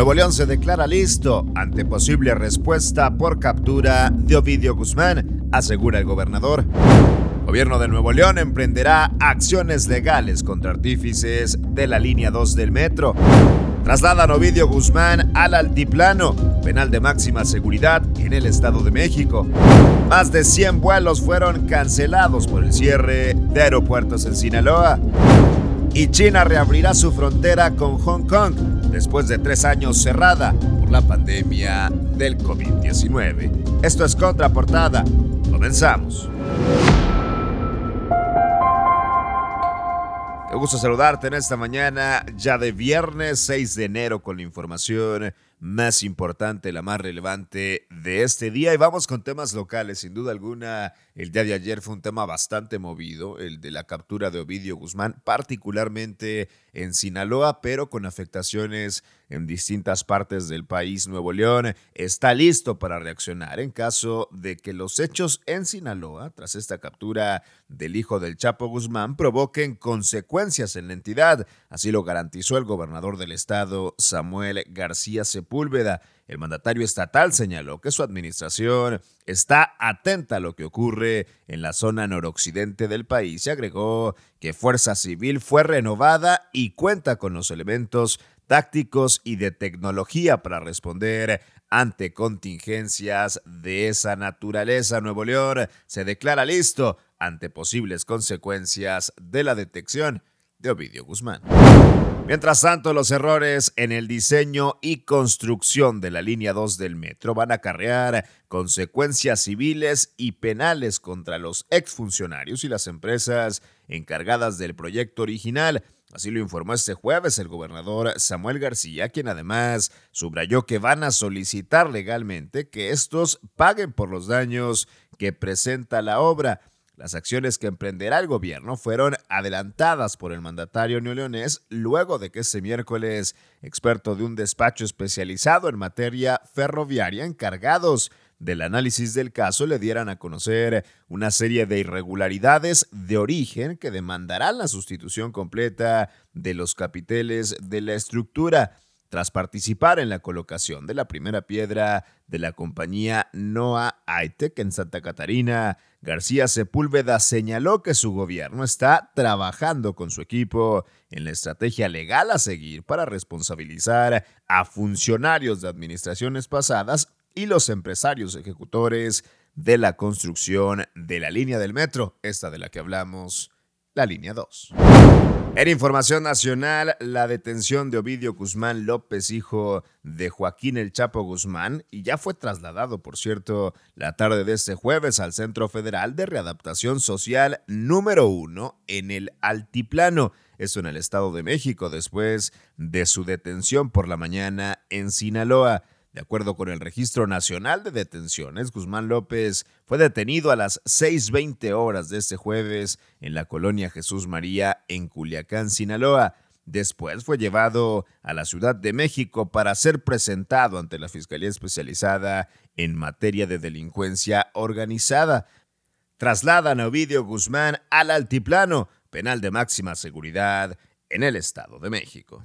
Nuevo León se declara listo ante posible respuesta por captura de Ovidio Guzmán, asegura el gobernador. Gobierno de Nuevo León emprenderá acciones legales contra artífices de la línea 2 del metro. Trasladan Ovidio Guzmán al altiplano, penal de máxima seguridad en el Estado de México. Más de 100 vuelos fueron cancelados por el cierre de aeropuertos en Sinaloa. Y China reabrirá su frontera con Hong Kong después de tres años cerrada por la pandemia del COVID-19. Esto es Contraportada. Comenzamos. Me gusta saludarte en esta mañana, ya de viernes 6 de enero, con la información más importante, la más relevante de este día. Y vamos con temas locales. Sin duda alguna, el día de ayer fue un tema bastante movido, el de la captura de Ovidio Guzmán, particularmente en Sinaloa, pero con afectaciones en distintas partes del país. Nuevo León está listo para reaccionar en caso de que los hechos en Sinaloa, tras esta captura del hijo del Chapo Guzmán, provoquen consecuencias en la entidad. Así lo garantizó el gobernador del estado, Samuel García Sepúlveda. El mandatario estatal señaló que su administración está atenta a lo que ocurre en la zona noroccidente del país y agregó que Fuerza Civil fue renovada y cuenta con los elementos tácticos y de tecnología para responder ante contingencias de esa naturaleza. Nuevo León se declara listo ante posibles consecuencias de la detección de Ovidio Guzmán. Mientras tanto, los errores en el diseño y construcción de la línea 2 del metro van a acarrear consecuencias civiles y penales contra los exfuncionarios y las empresas encargadas del proyecto original. Así lo informó este jueves el gobernador Samuel García, quien además subrayó que van a solicitar legalmente que estos paguen por los daños que presenta la obra. Las acciones que emprenderá el gobierno fueron adelantadas por el mandatario neoleonés luego de que ese miércoles experto de un despacho especializado en materia ferroviaria encargados del análisis del caso le dieran a conocer una serie de irregularidades de origen que demandarán la sustitución completa de los capiteles de la estructura. Tras participar en la colocación de la primera piedra de la compañía Noah Aitec en Santa Catarina, García Sepúlveda señaló que su gobierno está trabajando con su equipo en la estrategia legal a seguir para responsabilizar a funcionarios de administraciones pasadas y los empresarios ejecutores de la construcción de la línea del metro, esta de la que hablamos la línea 2. En información nacional, la detención de Ovidio Guzmán López, hijo de Joaquín El Chapo Guzmán, y ya fue trasladado, por cierto, la tarde de este jueves al Centro Federal de Readaptación Social número 1 en el Altiplano, eso en el Estado de México, después de su detención por la mañana en Sinaloa. De acuerdo con el Registro Nacional de Detenciones, Guzmán López fue detenido a las 6.20 horas de este jueves en la colonia Jesús María en Culiacán, Sinaloa. Después fue llevado a la Ciudad de México para ser presentado ante la Fiscalía Especializada en materia de delincuencia organizada. Trasladan a Ovidio Guzmán al altiplano, penal de máxima seguridad en el Estado de México.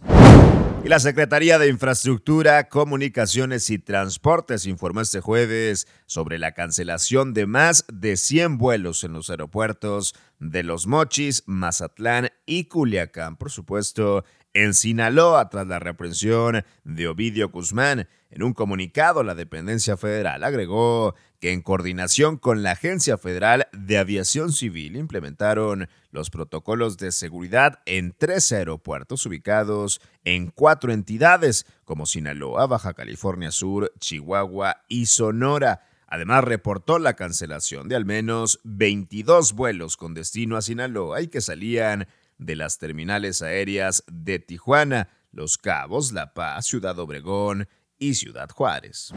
Y la Secretaría de Infraestructura, Comunicaciones y Transportes informó este jueves sobre la cancelación de más de 100 vuelos en los aeropuertos de Los Mochis, Mazatlán y Culiacán. Por supuesto, en Sinaloa tras la represión de Ovidio Guzmán. En un comunicado, la dependencia federal agregó que en coordinación con la Agencia Federal de Aviación Civil implementaron los protocolos de seguridad en tres aeropuertos ubicados en cuatro entidades como Sinaloa, Baja California Sur, Chihuahua y Sonora. Además, reportó la cancelación de al menos 22 vuelos con destino a Sinaloa y que salían de las terminales aéreas de Tijuana, Los Cabos, La Paz, Ciudad Obregón y Ciudad Juárez.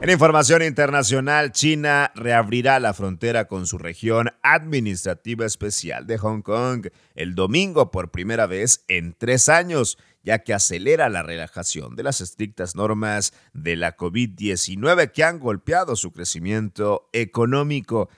En información internacional, China reabrirá la frontera con su región administrativa especial de Hong Kong el domingo por primera vez en tres años, ya que acelera la relajación de las estrictas normas de la COVID-19 que han golpeado su crecimiento económico.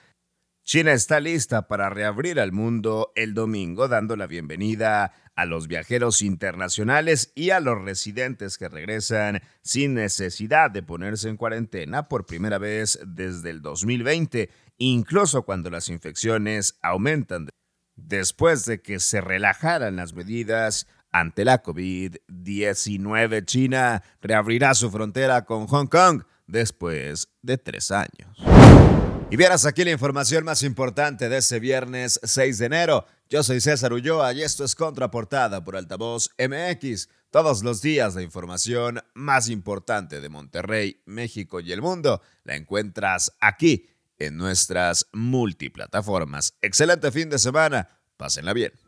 China está lista para reabrir al mundo el domingo, dando la bienvenida a los viajeros internacionales y a los residentes que regresan sin necesidad de ponerse en cuarentena por primera vez desde el 2020, incluso cuando las infecciones aumentan. Después de que se relajaran las medidas ante la COVID-19, China reabrirá su frontera con Hong Kong después de tres años. Y vieras aquí la información más importante de ese viernes 6 de enero. Yo soy César Ulloa y esto es Contraportada por Altavoz MX. Todos los días la información más importante de Monterrey, México y el mundo la encuentras aquí en nuestras multiplataformas. Excelente fin de semana. Pásenla bien.